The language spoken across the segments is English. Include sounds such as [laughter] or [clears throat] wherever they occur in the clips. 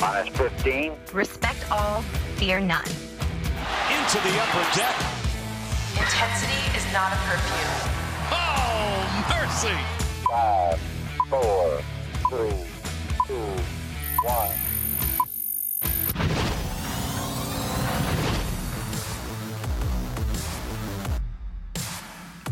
Minus 15. Respect all, fear none. Into the upper deck. Intensity is not a perfume. Oh, mercy. Five, four, three, two, one.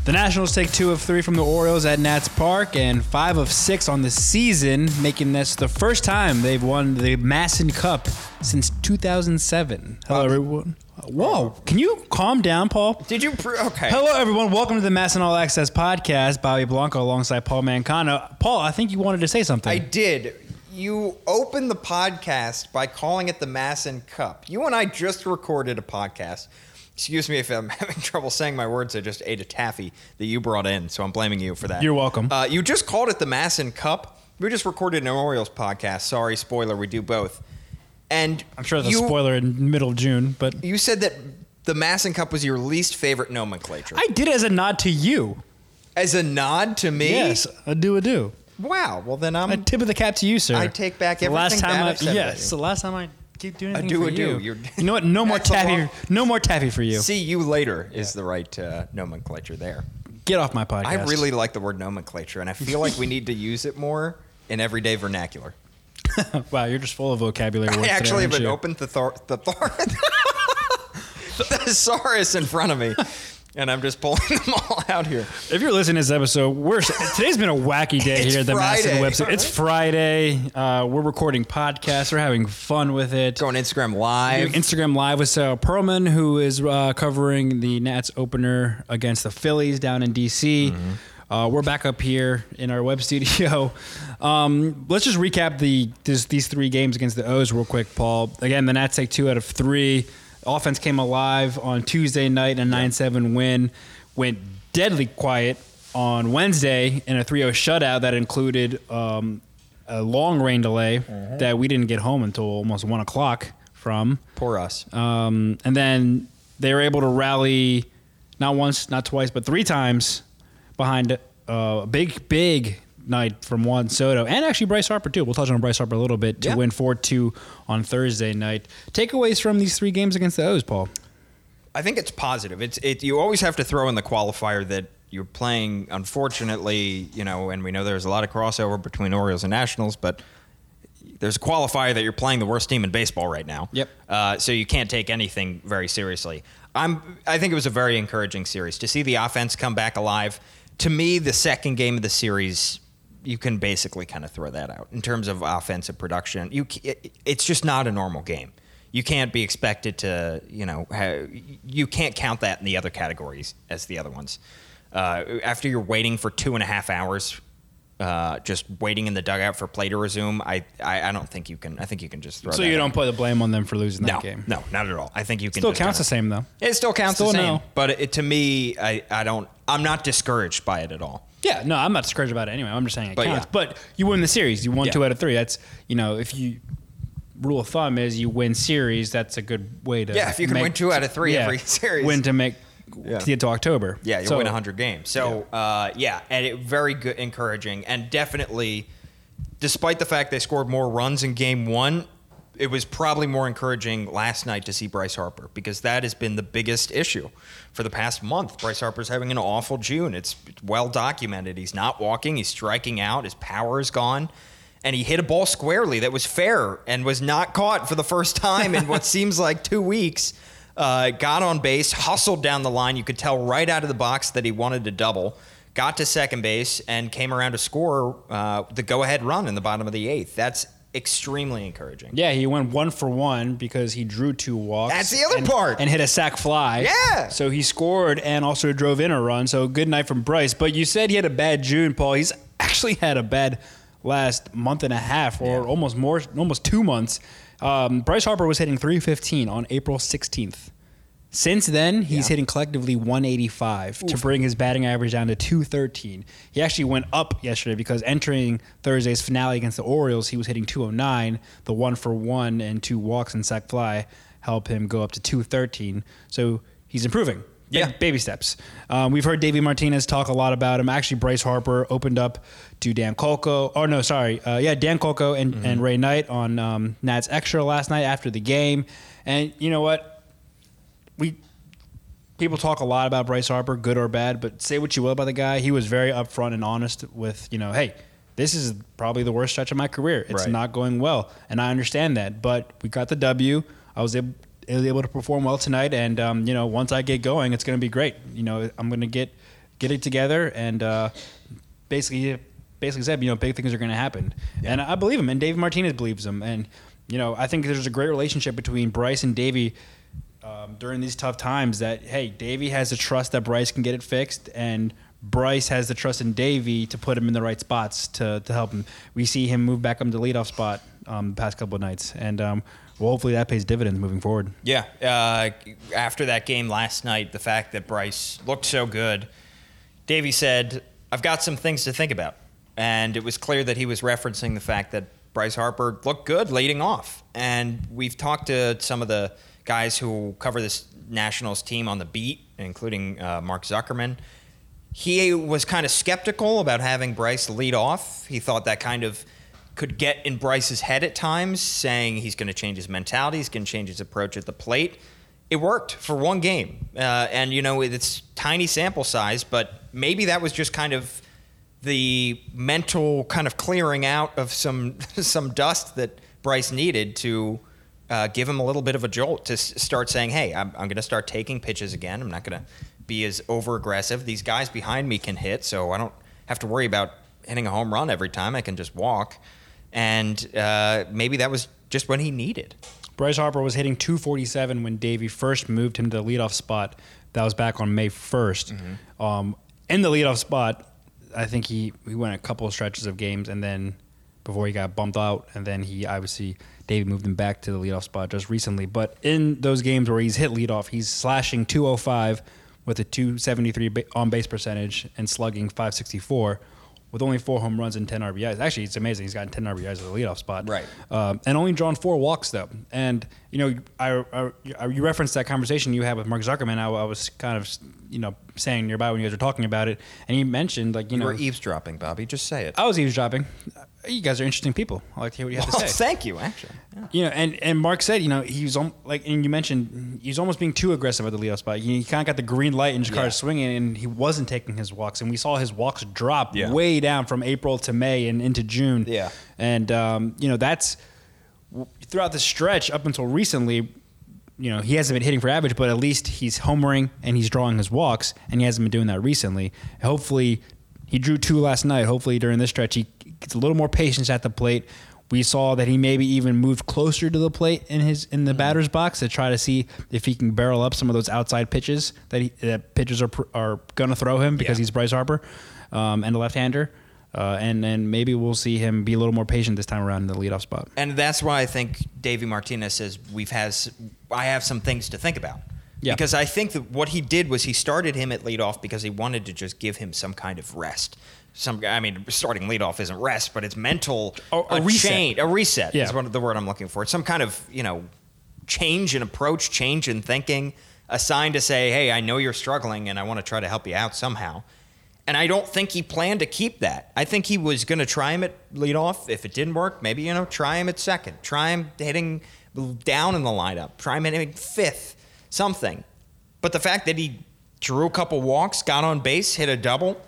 The Nationals take two of three from the Orioles at Nats Park and five of six on the season, making this the first time they've won the MASN Cup since 2007. Hello, uh, everyone. Whoa, can you calm down, Paul? Did you? Pre- okay. Hello, everyone. Welcome to the MASN All Access podcast. Bobby Blanco alongside Paul Mancano. Paul, I think you wanted to say something. I did. You opened the podcast by calling it the Masson Cup. You and I just recorded a podcast. Excuse me if I'm [laughs] having trouble saying my words. I just ate a taffy that you brought in, so I'm blaming you for that. You're welcome. Uh, you just called it the MASN Cup. We just recorded an Orioles podcast. Sorry, spoiler. We do both. And I'm sure you, a spoiler in middle of June, but You said that the MASN Cup was your least favorite nomenclature. I did it as a nod to you. As a nod to me. Yes, a do a do. Wow. Well, then I'm. A tip of the cap to you, sir. I take back The last everything time I, I've said yes, the last time I keep doing anything do for you. You're- you know what? No more That's a taffy. long- No more taffy for you. See you later is the right uh, nomenclature there. Get off my podcast. I really like the word nomenclature, and I feel like we need to use it more in everyday vernacular. [laughs] wow, you're just full of vocabulary. I words actually have today, an aren't open thethor- thethor- [laughs] thesaurus in front of me, and I'm just pulling [laughs] them all out here. If you're listening to this episode, we're today's been a wacky day [laughs] here at the Friday. website. It's Friday. Uh, we're recording podcasts. We're having fun with it. Go on Instagram Live. Instagram Live with Sarah Perlman, who is uh, covering the Nats opener against the Phillies down in DC. Uh, we're back up here in our web studio. Um, let's just recap the this, these three games against the O's real quick, Paul. Again, the Nats take two out of three. Offense came alive on Tuesday night, in a 9 7 win. Went deadly quiet on Wednesday in a 3 0 shutout that included um, a long rain delay that we didn't get home until almost 1 o'clock from. Poor us. Um, and then they were able to rally not once, not twice, but three times behind uh, a big, big night from Juan Soto and actually Bryce Harper too. We'll touch on Bryce Harper a little bit to Yeah. win four two on Thursday night. Takeaways from these three games against the O's, Paul. I think it's positive. It's it. You always have to throw in the qualifier that you're playing. Unfortunately, you know, and we know there's a lot of crossover between Orioles and Nationals, but there's a qualifier that you're playing the worst team in baseball right now. Yep. Uh, so you can't take anything very seriously. I'm. I think it was a very encouraging series to see the offense come back alive. To me, the second game of the series, you can basically kind of throw that out in terms of offensive production. You, it- it's just not a normal game. You can't be expected to, you know, ha- you can't count that in the other categories as the other ones. Uh, after you're waiting for two and a half hours, uh, just waiting in the dugout for play to resume, I, I, I don't think you can. I think you can just throw. That. So you don't put the blame on them for losing that game. no, not at all. I think you can. Still counts the same though. It still counts Still the same, no. but it, to me, I, I don't. I'm not discouraged by it at all. Yeah, no, I'm not discouraged about it anyway. I'm just saying it But counts. yeah. But you win the series. You won Yeah. two out of three. That's you know, if you rule of thumb is you win series, that's a good way to Yeah, if you can make- win two out of three every [laughs] series. Win to make Yeah. to get to October. Yeah, you So- win 100 games. So, uh, yeah, and it very good, encouraging, and definitely, despite the fact they scored more runs in Game One, it was probably more encouraging last night to see Bryce Harper because that has been the biggest issue for the past month. Bryce Harper's having an awful June. It's well documented. He's not walking. He's striking out. His power is gone. And he hit a ball squarely that was fair and was not caught for the first time in what [laughs] seems like two weeks. Uh, got on base, hustled down the line. You could tell right out of the box that he wanted to double. Got to second base and came around to score uh, the go-ahead run in the bottom of the eighth. That's extremely encouraging. Yeah, he went one for one because he drew two walks. That's the other and- part. And hit a sac fly. Yeah. So he scored and also drove in a run. So good night from Bryce. But you said he had a bad June, Paul. He's [laughs] actually had a bad last month and a half or almost more, almost two months. Um, Bryce Harper was hitting 315 on April 16th. Since then, he's Yeah. hitting collectively 185 to bring his batting average down to 213. He actually went up yesterday because entering Thursday's finale against the Orioles, he was hitting 209. The one for one and two walks and sac fly help him go up to 213. So he's improving. Yeah. baby steps. Um, we've heard Davey Martinez talk a lot about him. Actually, Bryce Harper opened up to Dan Kolko. Oh no, sorry, uh, yeah, Dan Kolko and, and Ray Knight on um, Nats Extra last night after the game. And you know what? We people talk a lot about Bryce Harper, good or bad, but say what you will about the guy. He was very upfront and honest with, you know, hey, this is probably the worst stretch of my career. It's Right. not going well, and I understand that. But we got the W. I was able, able to perform well tonight, and um, you know, once I get going, it's going to be great. You know, I'm going to get get it together, and uh, basically, basically said, you know, big things are going to happen, and I believe him, and Dave Martinez believes him, and you know, I think there's a great relationship between Bryce and Davey um, during these tough times that hey, Davey has the trust that Bryce can get it fixed, and Bryce has the trust in Davey to put him in the right spots to, to help him. We see him move back up to leadoff spot um, the past couple of nights, and um, well, hopefully that pays dividends moving forward. Yeah. Uh, after that game last night, the fact that Bryce looked so good, Davey said, I've got some things to think about. And it was clear that he was referencing the fact that Bryce Harper looked good leading off. And we've talked to some of the guys who cover this Nationals team on the beat, including uh, Mark Zuckerman. He was kind of skeptical about having Bryce lead off. He thought that kind of could get in Bryce's head at times, saying he's going to change his mentality, he's going to change his approach at the plate. It worked for one game, uh, and you know it's tiny sample size, but maybe that was just kind of the mental kind of clearing out of some [laughs] some dust that Bryce needed to uh, give him a little bit of a jolt to s- start saying, "Hey, I'm, I'm going to start taking pitches again. I'm not going to be as over aggressive. These guys behind me can hit, so I don't have to worry about hitting a home run every time. I can just walk." And uh, maybe that was just what he needed. Bryce Harper was hitting 247 when Davey first moved him to the leadoff spot. That was back on May 1st. Um, in the leadoff spot, I think he, he went a couple of stretches of games and then before he got bumped out, and then he obviously David moved him back to the leadoff spot just recently. But in those games where he's hit leadoff, he's slashing 205 with a 273 on base percentage and slugging 564 with only four home runs and 10 RBIs. Actually, it's amazing. He's gotten 10 RBIs at the leadoff spot. Right. Um, and only drawn four walks though. And you know, I, I, you referenced that conversation you had with Mark Zuckerman. I, I was kind of you know saying nearby when you guys were talking about it, and he mentioned like you You know You were eavesdropping, Bobby. Just say it. I was eavesdropping. You guys are interesting people. I like to hear what you have Well, to say. thank you, actually. Yeah. You know, and, and Mark said, you know, he was om- like, and you mentioned he's almost being too aggressive at the leadoff spot. He kind of got the green light and just Yeah. swinging, and he wasn't taking his walks. And we saw his walks drop Yeah. way down from April to May and into June. Yeah. and um, you know that's throughout the stretch up until recently. You know, he hasn't been hitting for average, but at least he's homering and he's drawing his walks, and he hasn't been doing that recently. Hopefully, he drew two last night. Hopefully, during this stretch, he gets a little more patience at the plate. We saw that he maybe even moved closer to the plate in his in the batter's box to try to see if he can barrel up some of those outside pitches that he, that pitchers are are going to throw him because Yeah. he's Bryce Harper um, and a left-hander. Uh, and then maybe we'll see him be a little more patient this time around in the leadoff spot. And that's why I think Davey Martinez says we've has I have some things to think about. Yeah. Because I think that what he did was he started him at leadoff because he wanted to just give him some kind of rest. Some, I mean, starting leadoff isn't rest, but it's mental. A- a reset. change- a reset Yeah. is what the word I'm looking for. It's some kind of you know change in approach, change in thinking, a sign to say, hey, I know you're struggling, and I want to try to help you out somehow. And I don't think he planned to keep that. I think he was going to try him at leadoff. If it didn't work, maybe you know try him at second. Try him hitting down in the lineup. Try him hitting fifth, something. But the fact that he drew a couple walks, got on base, hit a double,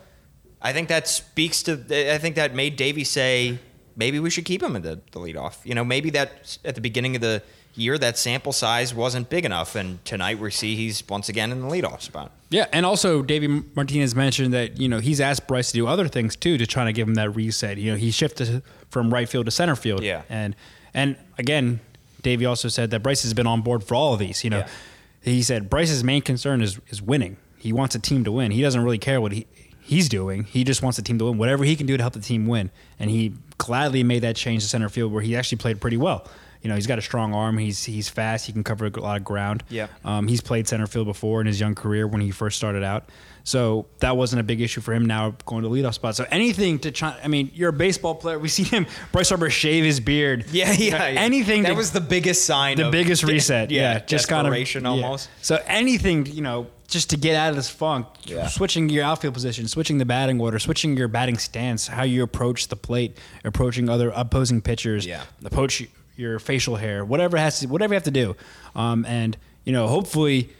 I think that speaks to. I think that made Davey say maybe we should keep him in the, the leadoff. You know, maybe that at the beginning of the year that sample size wasn't big enough, and tonight we see he's once again in the leadoff spot. Yeah, and also Davey Martinez mentioned that you know he's asked Bryce to do other things too to try to give him that reset. You know, he shifted from right field to center field. Yeah. and and again, Davey also said that Bryce has been on board for all of these. You know, Yeah. He said Bryce's main concern is is winning. He wants a team to win. He doesn't really care what he he's doing. He just wants the team to win. Whatever he can do to help the team win, and he gladly made that change to center field where he actually played pretty well. You know, he's got a strong arm. He's he's fast. He can cover a lot of ground. Yep. Um, he's played center field before in his young career when he first started out. So that wasn't a big issue for him now going to leadoff spot. So anything to try, I mean, you're a baseball player. We see him, Bryce Harper shave his beard. Yeah, You yeah. know, yeah. Anything that to- was the biggest sign. the biggest de- reset. Yeah, just kind of desperation yeah. almost. So anything, you know, just to get out of this funk, Yeah. switching your outfield position, switching the batting order, switching your batting stance, how you approach the plate, approaching other opposing pitchers, Yeah. The approach your facial hair, whatever has to, whatever you have to do, um, and you know, hopefully.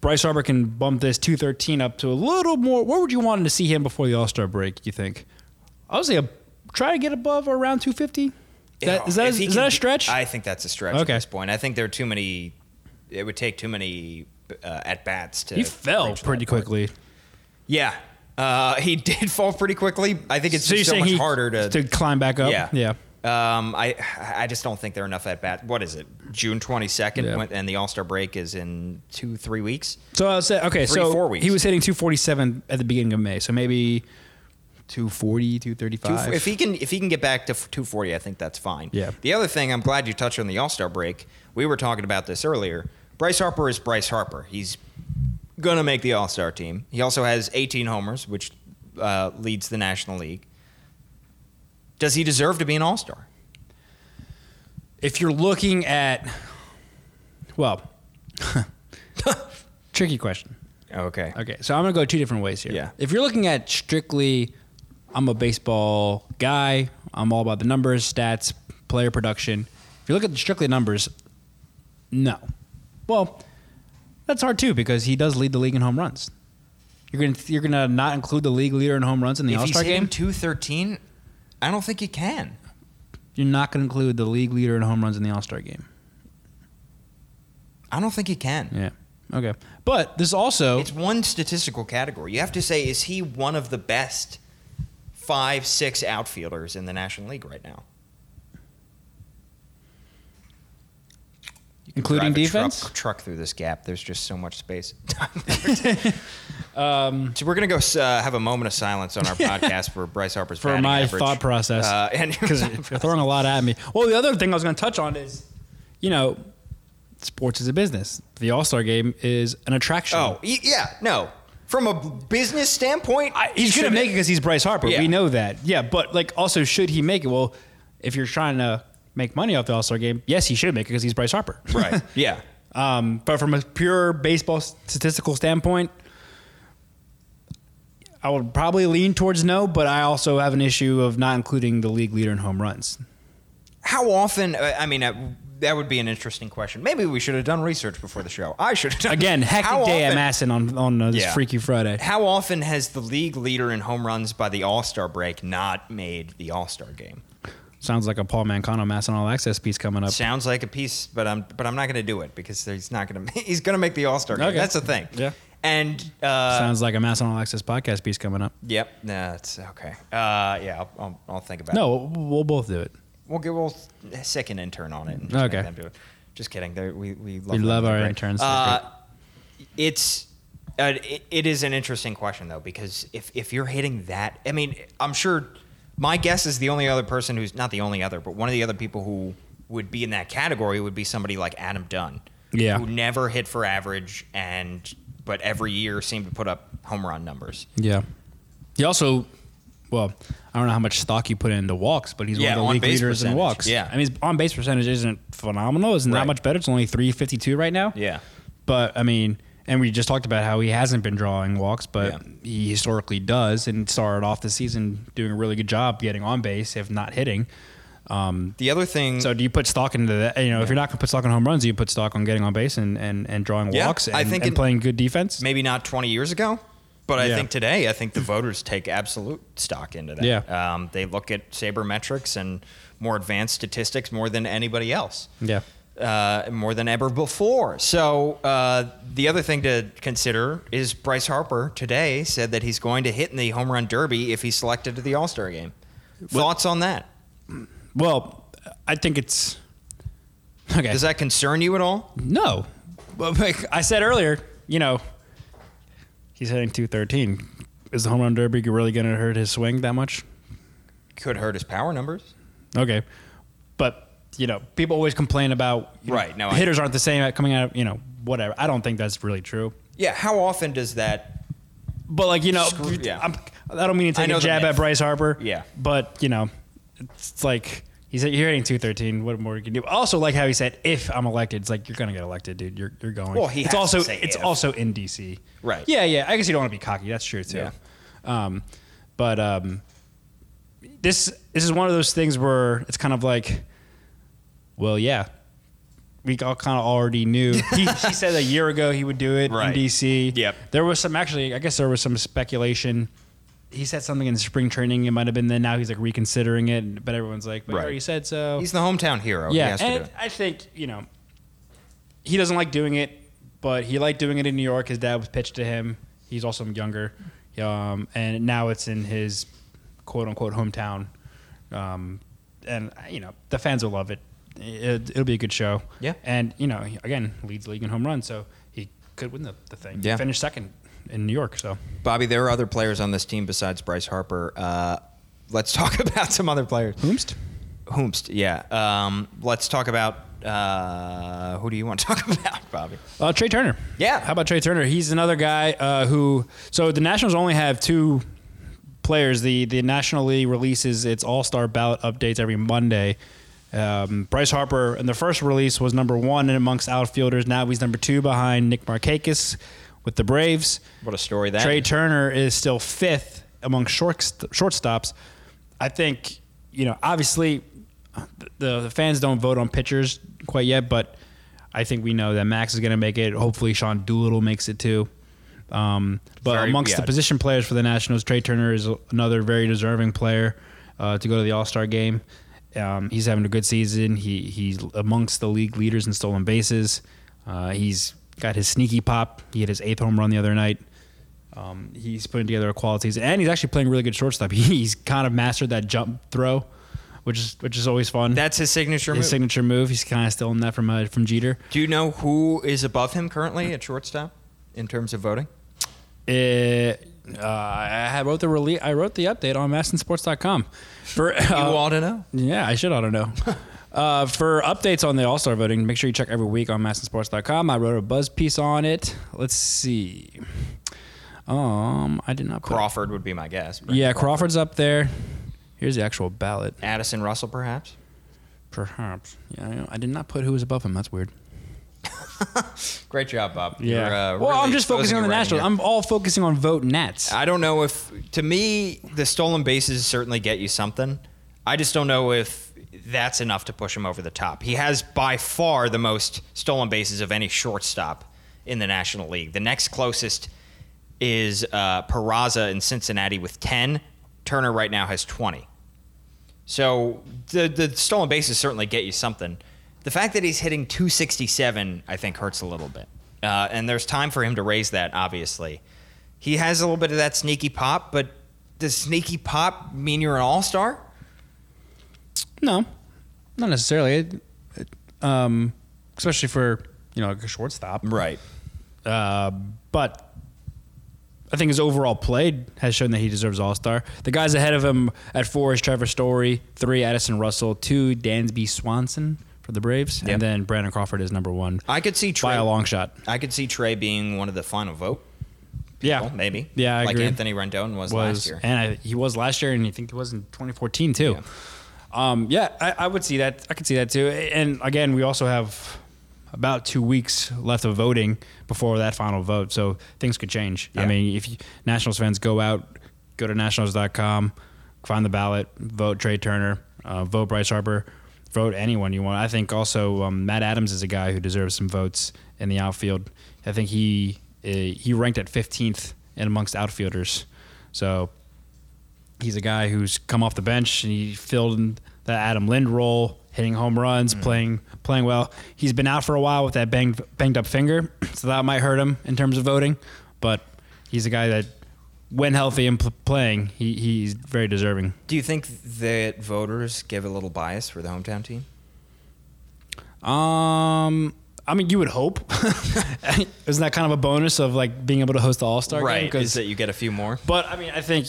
Bryce Harper can bump this 213 up to a little more. Where would you want to see him before the All Star break? You think? I would say a, try to get above or around 250. Is that, is that, is that a stretch? I think that's a stretch at Okay. this point. I think there are too many. It would take too many uh, at bats to. he fell pretty quickly. Yeah, uh, [laughs] he did fall pretty quickly. I think it's So just so much harder to. to climb back up? yeah, yeah. Um, I I just don't think there are enough at bat. What is it? June twenty second, Yeah. and the All Star break is in two three weeks. So I'll say okay, Three, so four weeks. he was hitting 247 at the beginning of May. So maybe 240, Two- 235. If he can, if he can get back to 240, I think that's fine. Yeah. The other thing, I'm glad you touched on the All Star break. We were talking about this earlier. Bryce Harper is Bryce Harper. He's gonna make the All Star team. He also has 18 homers, which uh, leads the National League. Does he deserve to be an All Star? if you're looking at, well, [laughs] tricky question. Okay. Okay, so I'm going to go two different ways here. Yeah. If you're looking at strictly, I'm a baseball guy, I'm all about the numbers, stats, player production. If you look at the strictly numbers, no. Well, that's hard too because he does lead the league in home runs. You're gonna you're gonna not include the league leader in home runs in the All Star game. 213, I don't think he can. You're not gonna include the league leader in home runs in the All Star game. I don't think he can. Yeah. Okay. But this also It's one statistical category. You have to say, is he one of the best five, six outfielders in the National League right now? Including a truck- defense? Truck, through this gap. There's just so much space. [laughs] [laughs] [laughs] um, so we're gonna go uh, have a moment of silence on our [laughs] podcast for Bryce Harper's for my average. thought process Uh, [laughs] and because you're [laughs] throwing a lot at me. Well, the other thing I was going to touch on is, you know, sports is a business. The All Star Game is an attraction. oh yeah, no. From a business standpoint, I, he's he going to should- make it because he's Bryce Harper. Yeah. We know that. Yeah, but like also, should he make it? Well, if you're trying to make money off the All Star Game, yes, he should make it because he's Bryce Harper. right. Yeah. Um, but from a pure baseball statistical standpoint, I would probably lean towards no. But I also have an issue of not including the league leader in home runs. How often? uh, I mean, uh, that would be an interesting question. Maybe we should have done research before the show. I should have done. Again, [laughs] hectic How day at often- MASN on on uh, this Yeah. Freaky Friday. How often has the league leader in home runs by the All Star break not made the All Star game? Sounds like a Paul Mancano MASN All Access piece coming up. Sounds like a piece, but I'm but I'm not going to do it because he's not going [laughs] to. He's going to make the All Star game. Okay. That's the thing. Yeah. And uh, Sounds like a MASN All Access podcast piece coming up. yep, nah, it's okay. Uh, yeah, I'll, I'll, I'll think about it. No, we'll, both do it. We'll get we'll sick an intern on it. And just Okay. make them do it. Just kidding. They're, we we love, We them. love They're our great. interns. They're Uh, it's uh, it, it is an interesting question though because if if you're hitting that, I mean, I'm sure. My guess is the only other person who's not the only other, but one of the other people who would be in that category would be somebody like Adam Dunn. Yeah. Who never hit for average and but every year seemed to put up home run numbers. Yeah. He also, well, I don't know how much stock you put into walks, but he's Yeah, one of the league leaders in walks. Yeah. I mean, his on base percentage isn't phenomenal. Isn't Right. that much better. It's only 352 right now. Yeah. But, I mean, and we just talked about how he hasn't been drawing walks, but Yeah. he historically does and started off the season doing a really good job getting on base, if not hitting. The other thing So do you put stock into that? You know, if you're not going to put stock on home runs, do you put stock on getting on base and, and, and drawing Yeah, walks and, I think and in- playing good defense? maybe not 20 years ago, but I Yeah. think today, I think the voters take absolute stock into that. Yeah. Um, they look at sabermetrics and more advanced statistics more than anybody else. Yeah. Uh, more than ever before. So uh, the other thing to consider is Bryce Harper today said that he's going to hit in the home run derby if he's selected to the All Star game. Thoughts on that? Well, I think it's okay. Does that concern you at all? No. Well, [laughs] like I said earlier, you know, he's hitting 213. Is the home run derby really going to hurt his swing that much? Could hurt his power numbers. Okay. But you know, people always complain about you know, Right, no, I- hitters aren't the same at coming out of you know whatever. I don't think that's really true. Yeah, how often does that? But like you know, Screw- yeah. I'm, I don't mean to take a jab at Bryce Harper. Yeah. but you know, it's like he's you're hitting 213. What more can you can do? Also, like how he said, if I'm elected, it's like you're gonna get elected, dude. You're you're going. Well, he it's has to also say it's if. also in DC. Right. Yeah, yeah. I guess you don't want to be cocky. That's true too. Yeah. Um, but um, this this is one of those things where it's kind of like, well, yeah. We all kind of already knew. [laughs] He, he said a year ago he would do it Right. in DC. Yep. There was some actually. I guess there was some speculation. He said something in spring training. It might have been then. Now he's like reconsidering it. But everyone's like, but Right. right. he said so. He's the hometown hero. Yeah, has to do and it. I think you know he doesn't like doing it, but he liked doing it in New York. His dad was pitched to him. He's also younger, um, and now it's in his quote unquote hometown. Um, and you know the fans will love it. it. It'll be a good show. Yeah. and you know again leads the league in home runs, so he could win the, the thing. Yeah. finish second in New York. So Bobby, there are other players on this team besides Bryce Harper. Uh, let's [laughs] talk about some other players. Whomst? Whomst, yeah. Um, let's talk about uh, who do you want to [laughs] talk about, Bobby? Uh, Trey Turner. Yeah. How about Trey Turner? He's another guy uh, who. So the Nationals only have two players. The the National League releases its All Star ballot updates every Monday. Um, Bryce Harper in the first release was number one amongst outfielders. Now he's number two behind Nick Markakis with the Braves. What a story that Trey is. Turner is still fifth among short shortstops. I think you know obviously the, the fans don't vote on pitchers quite yet, but I think we know that Max is going to make it. Hopefully, Sean Doolittle makes it too. Um, but Very- amongst yeah. the position players for the Nationals, Trey Turner is another very deserving player uh, to go to the All Star game. Um, he's having a good season. He he's amongst the league leaders in stolen bases. Uh, he's got his sneaky pop. He had his eighth home run the other night. Um, he's putting together a quality season, and he's actually playing really good shortstop. [laughs] He's kind of mastered that jump throw, which is which is always fun. That's his signature his move. signature move. He's kind of stealing that from uh, from Jeter. do you know who is above him currently at shortstop in terms of voting? Uh, uh, I wrote the release. I wrote the update on MASNsports.com. For [laughs] You uh, ought to know. Yeah, I should ought to know. [laughs] uh, for updates on the All Star voting, make sure you check every week on masnsports.com. I wrote a buzz piece on it. Let's see. Um, I did not put. Crawford would be my guess. Brandon Yeah, Crawford's up there. Here's the actual ballot. Addison Russell, perhaps. Perhaps. Yeah, I. Did not put who was above him. That's weird. [laughs] Great job, Bob. Yeah. Uh, well, really I'm just focusing on the your writing Nationals. here. I'm all focusing on vote nets. I don't know if, to me, the stolen bases certainly get you something. I just don't know if that's enough to push him over the top. He has by far the most stolen bases of any shortstop in the National League. The next closest is uh, Peraza in Cincinnati with 10. Turner right now has 20. So the the stolen bases certainly get you something. The fact that he's hitting 267, I think, hurts a little bit. Uh, and there's time for him to raise that, obviously. He has a little bit of that sneaky pop, but does sneaky pop mean you're an all star? No, not necessarily. It- it- um, especially for you know like a shortstop. Right. Uh, but I think his overall play has shown that he deserves All Star. The guys ahead of him at four is Trevor Story, three Addison Russell, two Dansby Swanson for the Braves, Yep. and then Brandon Crawford is number one I could see Trey. by a long shot. I could see Trey being one of the final vote. Yeah, maybe. Yeah, I like agree. Anthony Rendon was, was last year. and I, he was last year, and I think he was in 2014 too. Yeah. Um, yeah, I, I would see that. I could see that too. And again, we also have about two weeks left of voting before that final vote, so things could change. I mean, if you, Nationals fans go out, go to Nationals.com, find the ballot, vote Trey Turner, uh, vote Bryce Harper, vote anyone you want. I think also um, Matt Adams is a guy who deserves some votes in the outfield. I think he uh, he ranked at 15th in amongst outfielders, so he's a guy who's come off the bench and he filled in the Adam Lind role, hitting home runs, playing playing well. He's been out for a while with that banged banged up finger, [clears throat] so that might hurt him in terms of voting. But he's a guy that, when healthy and pl- playing, he, he's very deserving. Do you think that voters give a little bias for the hometown team? Um, I mean, you would hope. [laughs] Isn't that kind of a bonus of like being able to host the All Star game? Right. Is that you get a few more? But I mean, I think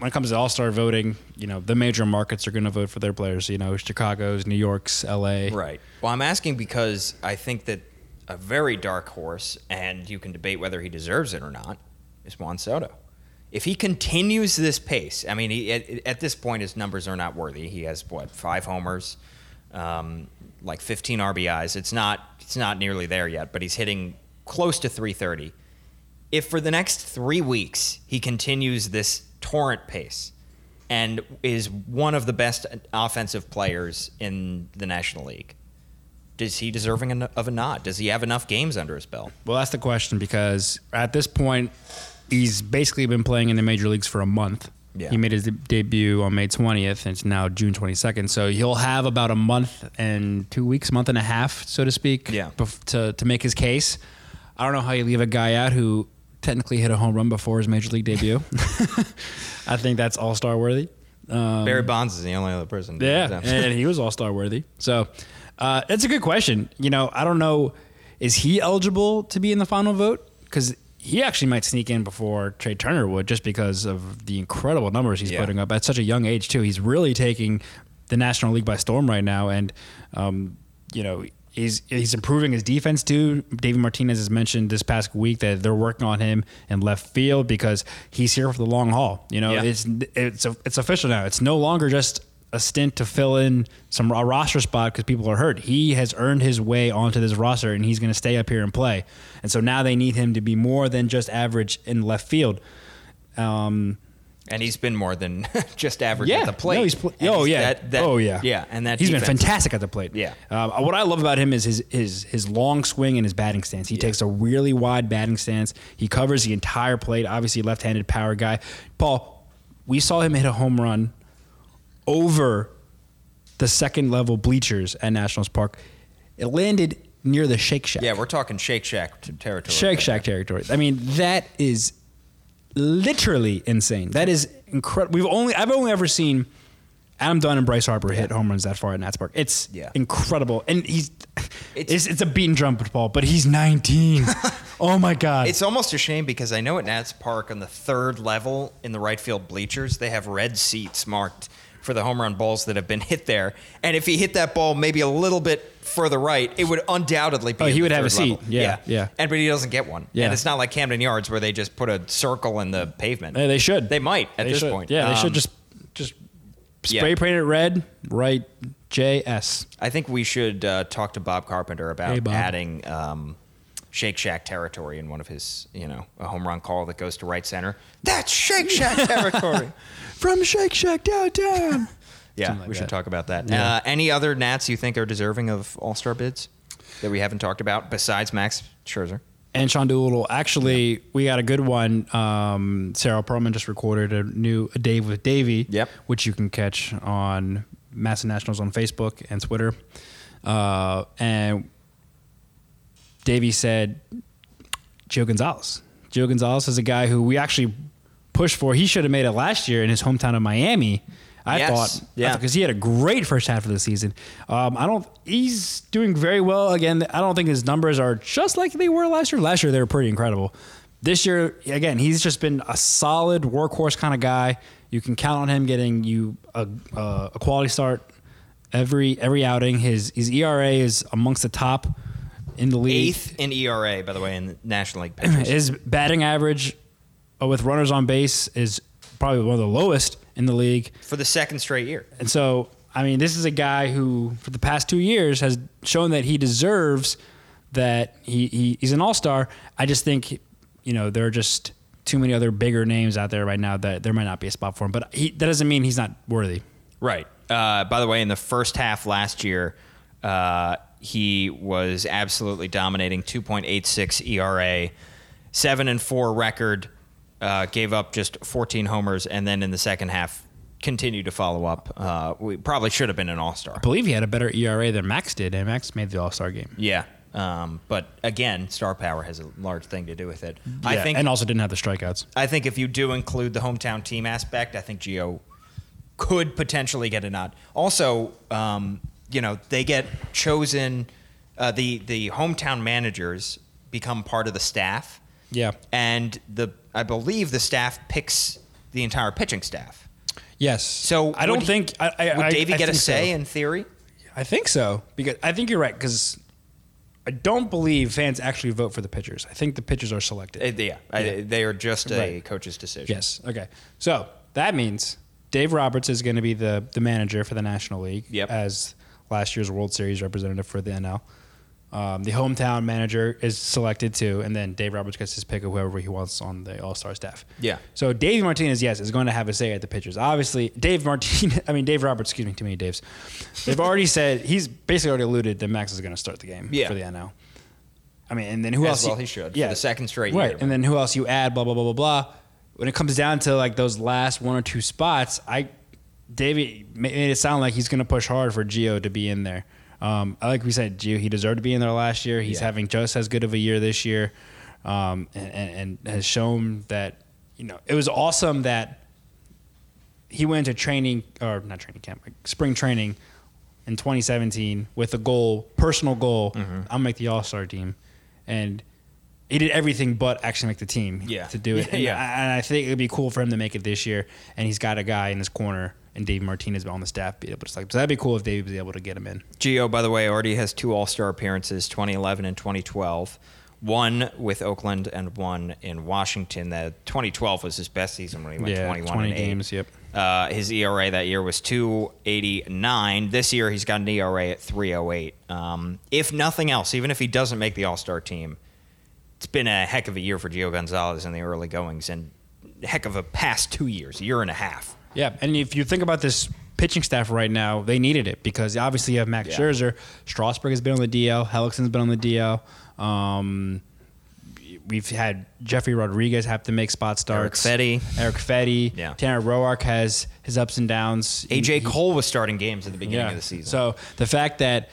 when it comes to All Star voting, you know, the major markets are going to vote for their players. You know, Chicago's, New York's, L.A. Right. Well, I'm asking because I think that a very dark horse, and you can debate whether he deserves it or not, is Juan Soto. If he continues this pace, I mean, he, at, at this point, his numbers are not worthy. He has what five homers, um, like 15 RBIs. It's not it's not nearly there yet, but he's hitting close to 330. If for the next three weeks he continues this torrent pace and is one of the best offensive players in the National League, is he deserving of a nod? Does he have enough games under his belt? Well, that's the question because at this point, he's basically been playing in the major leagues for a month. Yeah. He made his de- debut on May 20th, and it's now June 22nd. So he'll have about a month and two weeks, month and a half, so to speak, Yeah. bef- to, to make his case. I don't know how you leave a guy out who technically hit a home run before his major league debut. [laughs] [laughs] I think that's all star worthy. Um, Barry Bonds is the only other person. yeah, and he was [laughs] All Star worthy. So uh, it's a good question. You know, I don't know, is he eligible to be in the final vote? Because he actually might sneak in before Trey Turner would, just because of the incredible numbers he's Yeah. putting up at such a young age too. He's really taking the National League by storm right now, and um, you know. He's, he's improving his defense too. David Martinez has mentioned this past week that they're working on him in left field because he's here for the long haul. You know, Yeah. it's it's it's official now. It's no longer just a stint to fill in some a roster spot because people are hurt. He has earned his way onto this roster, and he's going to stay up here and play. And so now they need him to be more than just average in left field. Um, and he's been more than [laughs] just average yeah, at the plate. No, he's pl- oh yeah, that- that- oh yeah, yeah, and that he's been fantastic at the plate. Yeah. um, what I love about him is his his his long swing and his batting stance. He takes a really wide batting stance. He covers the entire plate. Obviously, left-handed power guy. Paul, we saw him hit a home run over the second level bleachers at Nationals Park. It landed near the Shake Shack. Yeah, we're talking Shake Shack territory. Shake Shack territory. I mean, that is literally insane. That is incredible. We've only I've only ever seen Adam Dunn and Bryce Harper hit home runs that far at Nats Park. It's Yeah. incredible, and he's It's- it's, it's a beaten drum ball, but he's 19. [laughs] oh my god! It's almost a shame because I know at Nats Park on the third level in the right field bleachers, they have red seats marked for the home run balls that have been hit there. And if he hit that ball maybe a little bit further right, it would undoubtedly be. Oh, he would have a seat. level. Yeah, yeah. And but he doesn't get one. Yeah. And it's not like Camden Yards where they just put a circle in the pavement. Yeah, they should. They might at They this should. point. Yeah, they should Um, just just yeah. spray paint it red. Right, JS. I think we should uh, talk to Bob Carpenter about Hey, Bob. adding um, Shake Shack territory in one of his, you know, a home run call that goes to right center. That's Shake Shack [laughs] territory. From Shake Shack downtown. [laughs] yeah, like we should talk about that. Yeah. Uh, any other Nats you think are deserving of All Star bids that we haven't talked about besides Max Scherzer? and Sean Doolittle. Actually, we got a good one. Um, Sarah Perlman just recorded a new a Dave with Davey, Yep. which you can catch on MASN Nationals on Facebook and Twitter. Uh, and Davey said Gio Gonzalez. Gio Gonzalez is a guy who we actually pushed for. He should have made it last year in his hometown of Miami. I Yes. thought, Yeah. because he had a great first half of the season. Um, I don't. He's doing very well again. I don't think his numbers are just like they were last year. Last year they were pretty incredible. This year, again, he's just been a solid workhorse kind of guy. You can count on him getting you a, a, a quality start every every outing. His his ERA is amongst the top in the league. Eighth in ERA, by the way, in the National League [clears throat] pitchers. His batting average uh, with runners on base is probably one of the lowest in the league. for the second straight year. And so, I mean, this is a guy who, for the past two years, has shown that he deserves that he, he he's an all star. I just think, you know, there are just too many other bigger names out there right now that there might not be a spot for him. But he, that doesn't mean he's not worthy. Right. Uh, by the way, in the first half last year, uh, he was absolutely dominating. 2.86 ERA, seven and four record. Uh, gave up just 14 homers, and then in the second half, continued to follow up. Uh, we probably should have been an All Star. I believe he had a better ERA than Max did, and Max made the All Star game. Yeah. Um, but again, star power has a large thing to do with it. I think and also didn't have the strikeouts. I think if you do include the hometown team aspect, I think Gio could potentially get a nod. Also, um, you know, they get chosen. Uh, the the hometown managers become part of the staff, Yeah. and the I believe the staff picks the entire pitching staff. Yes. So I don't he- think I, I, Would Davey I get a think so. say in theory? I think so because I think you're right because I don't believe fans actually vote for the pitchers. I think the pitchers are selected. Uh, yeah, I- Yeah. they are just a Right. coach's decision. yes. Okay. So that means Dave Roberts is going to be the the manager for the National League. Yep. As last year's World Series representative for the NL. Um, the hometown manager is selected too, and then Dave Roberts gets his pick of whoever he wants on the All Star staff. Yeah. So Dave Martinez, yes, is going to have a say at the pitchers. Obviously, Dave Martinez. [laughs] I mean, Dave Roberts. Excuse me, too many Daves. They've already [laughs] said he's basically already alluded that Max is going to start the game Yeah. for the NL. I mean, and then who As else? well you- he should, for the second straight right? year. And then who else you add? Blah blah blah blah blah. When it comes down to like those last one or two spots, I Davey made it sound like he's going to push hard for Gio to be in there. Um, I like we said, Gio, he deserved to be in there last year. He's Yeah. having just as good of a year this year, um, and, and, and has shown that you know it was awesome that he went to training or not training camp, like spring training in 2017 with a goal, personal goal. Mm-hmm. I'll make the All Star team, and he did everything but actually make the team. Yeah. to do it. [laughs] And, yeah. I, and I think it'd be cool for him to make it this year. And he's got a guy in his corner, and Dave Martinez on the staff be able to select. So that'd be cool if Dave was able to get him in. Gio, by the way, already has two All Star appearances, 2011 and 2012. One with Oakland and one in Washington. The 2012 was his best season when he went Yeah, 21 20 and eight. games, yep. Uh, his ERA that year was 289. This year he's got an ERA at 308. Um, if nothing else, even if he doesn't make the All Star team, it's been a heck of a year for Gio Gonzalez in the early goings and heck of a past two years, year and a half. Yeah, and if you think about this pitching staff right now, they needed it because obviously you have Max Yeah. Scherzer, Strasburg has been on the DL, Hellickson's been on the DL. Um, we've had Jefry Rodriguez have to make spot starts. Erick Fedde. Erick Fedde. Yeah. Tanner Roark has his ups and downs. AJ he- Cole was starting games at the beginning of the season. So the fact that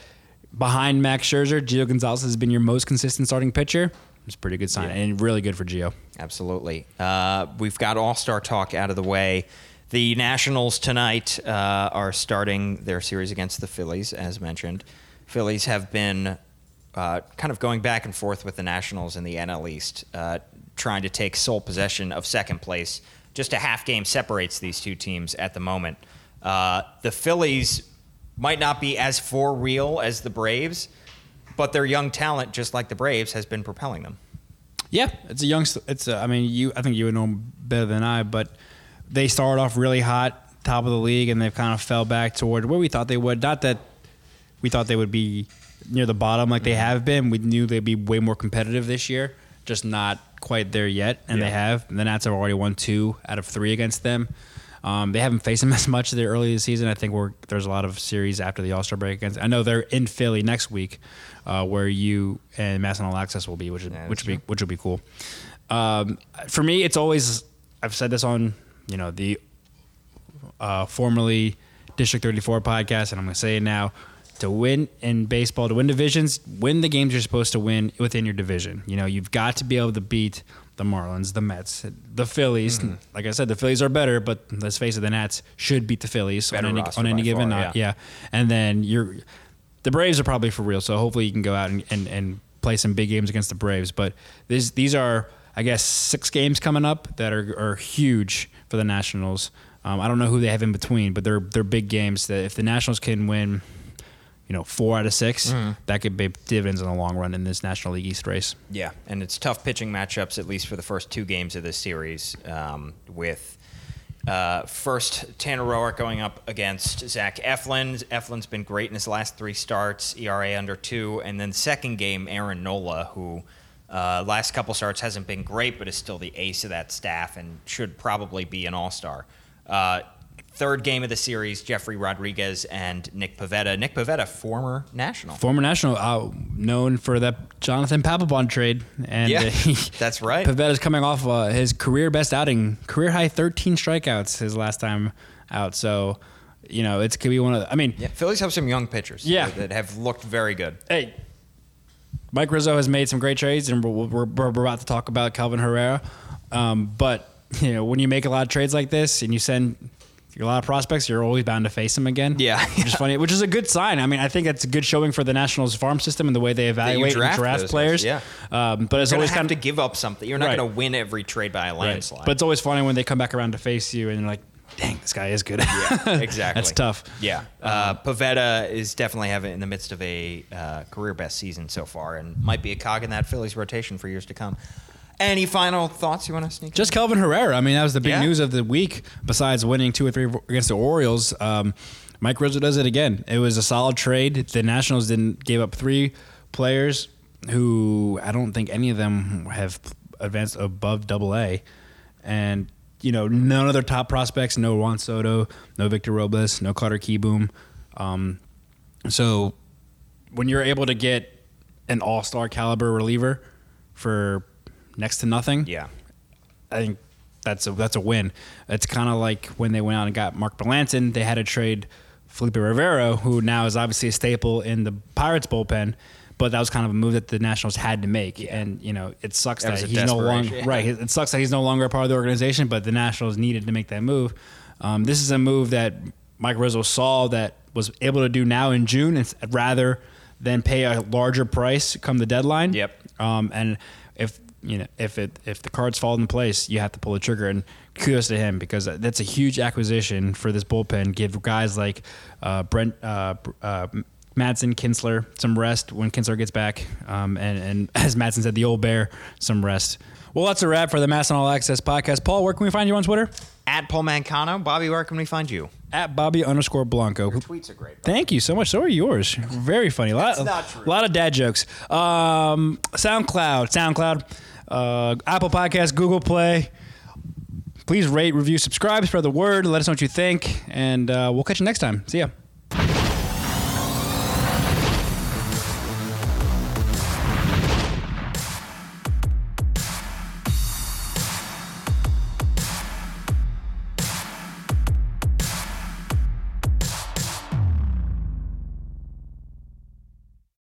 behind Max Scherzer, Gio Gonzalez has been your most consistent starting pitcher is a pretty good sign Yeah. and really good for Gio. Absolutely. Uh, we've got All Star talk out of the way. The Nationals tonight uh, are starting their series against the Phillies, as mentioned. Phillies have been uh, kind of going back and forth with the Nationals in the NL East, uh, trying to take sole possession of second place. Just a half game separates these two teams at the moment. Uh, the Phillies might not be as for real as the Braves, but their young talent, just like the Braves, has been propelling them. Yeah, it's a young. It's. A, I mean, you. I think you would know better than I, but they started off really hot, top of the league, and they've kind of fell back toward where we thought they would. Not that we thought they would be near the bottom like they have been. We knew they'd be way more competitive this year, just not quite there yet, and they Yeah. have. The Nats have already won two out of three against them. Um, they haven't faced them [laughs] as much there early this season. I think we're, there's a lot of series after the All Star break against. I know they're in Philly next week, uh, where you and MASN All Access will be, which is, Yeah, which will be which will be cool. Um, for me, it's always I've said this on you know the uh, formerly District 34 podcast, and I'm going to say it now. To win in baseball, to win divisions, win the games you're supposed to win within your division. You know, you've got to be able to beat the Marlins, the Mets, the Phillies. Mm-hmm. Like I said, the Phillies are better, but let's face it, the Nats should beat the Phillies Better on any, on any given night. yeah. Yeah. And then you're the Braves are probably for real, so hopefully you can go out and, and, and play some big games against the Braves. But these these are, I guess, six games coming up that are, are huge for the Nationals. Um, I don't know who they have in between, but they're they're big games that if the Nationals can win, you know, four out of 6 Mm-hmm. that could pay dividends in the long run in this National League East race. Yeah, and it's tough pitching matchups, at least for the first two games of this series, um, with uh, first Tanner Roark going up against Zach Eflin. Eflin's been great in his last three starts, ERA under two, and then second game Aaron Nola, who uh, last couple starts hasn't been great, but is still the ace of that staff and should probably be an All Star. Uh, third game of the series, Jefry Rodriguez and Nick Pivetta. Nick Pivetta, former national. Former National, uh, known for that Jonathan Papelbon trade, and Yeah, uh, he- [laughs] that's right. Pivetta's coming off uh, his career best outing, career high 13 strikeouts his last time out. So, you know, it's could be one of. The, I mean, Yeah, Phillies have some young pitchers Yeah. that have looked very good. hey, Mike Rizzo has made some great trades, and we're, we're, we're about to talk about Kelvin Herrera. Um, but [laughs] you know, when you make a lot of trades like this, and you send a lot of prospects, you're always bound to face them again. Yeah. [laughs] which is funny, which is a good sign. I mean, I think that's a good showing for the Nationals farm system and the way they evaluate draft draft players. guys, um, but it's always kind to give up something. You're not Right. going to win every trade by a right. landslide. But it's always funny when they come back around to face you and you're like, dang, this guy is good. yeah, [laughs] exactly. That's tough. Yeah, uh, Pivetta is definitely having in the midst of a uh, career best season so far, and might be a cog in that Phillies rotation for years to come. Any final thoughts you want to sneak? In? Just Kelvin Herrera. I mean, that was the big Yeah. news of the week. Besides winning two or three against the Orioles, um, Mike Rizzo does it again. It was a solid trade. The Nationals didn't gave up three players who I don't think any of them have advanced above Double A, and you know none of their top prospects. No Juan Soto, no Victor Robles, no Carter Kieboom. Um, so when you're able to get an All Star caliber reliever for next to nothing, yeah, I think that's a that's a win. It's kind of like when they went out and got Mark Melancon. They had to trade Felipe Rivero, who now is obviously a staple in the Pirates bullpen. But that was kind of a move that the Nationals had to make, and you know it sucks That that, he's no longer desperation. right. It sucks that he's no longer a part of the organization, but the Nationals needed to make that move. Um, this is a move that Mike Rizzo saw that was able to do now in June, and rather than pay a larger price come the deadline. Yep. Um, and if you know if it if the cards fall in place, you have to pull the trigger. And kudos to him because that's a huge acquisition for this bullpen. Give guys like uh, Brent. Uh, uh, Madson, Kintzler, some rest when Kintzler gets back, um, and, and [laughs] as Madson said, the old bear, some rest. Well, that's a wrap for the MASN All Access podcast. Paul, where can we find you on Twitter? at Paul Mancano, Bobby, where can we find you? At Bobby underscore Blanco. Tweets are great. Thank you so much. So are yours. Very funny. A lot, not true. A lot of dad jokes. Um, SoundCloud, SoundCloud, uh, Apple Podcast, Google Play. Please rate, review, subscribe, spread the word. Let us know what you think, and uh, we'll catch you next time. See ya.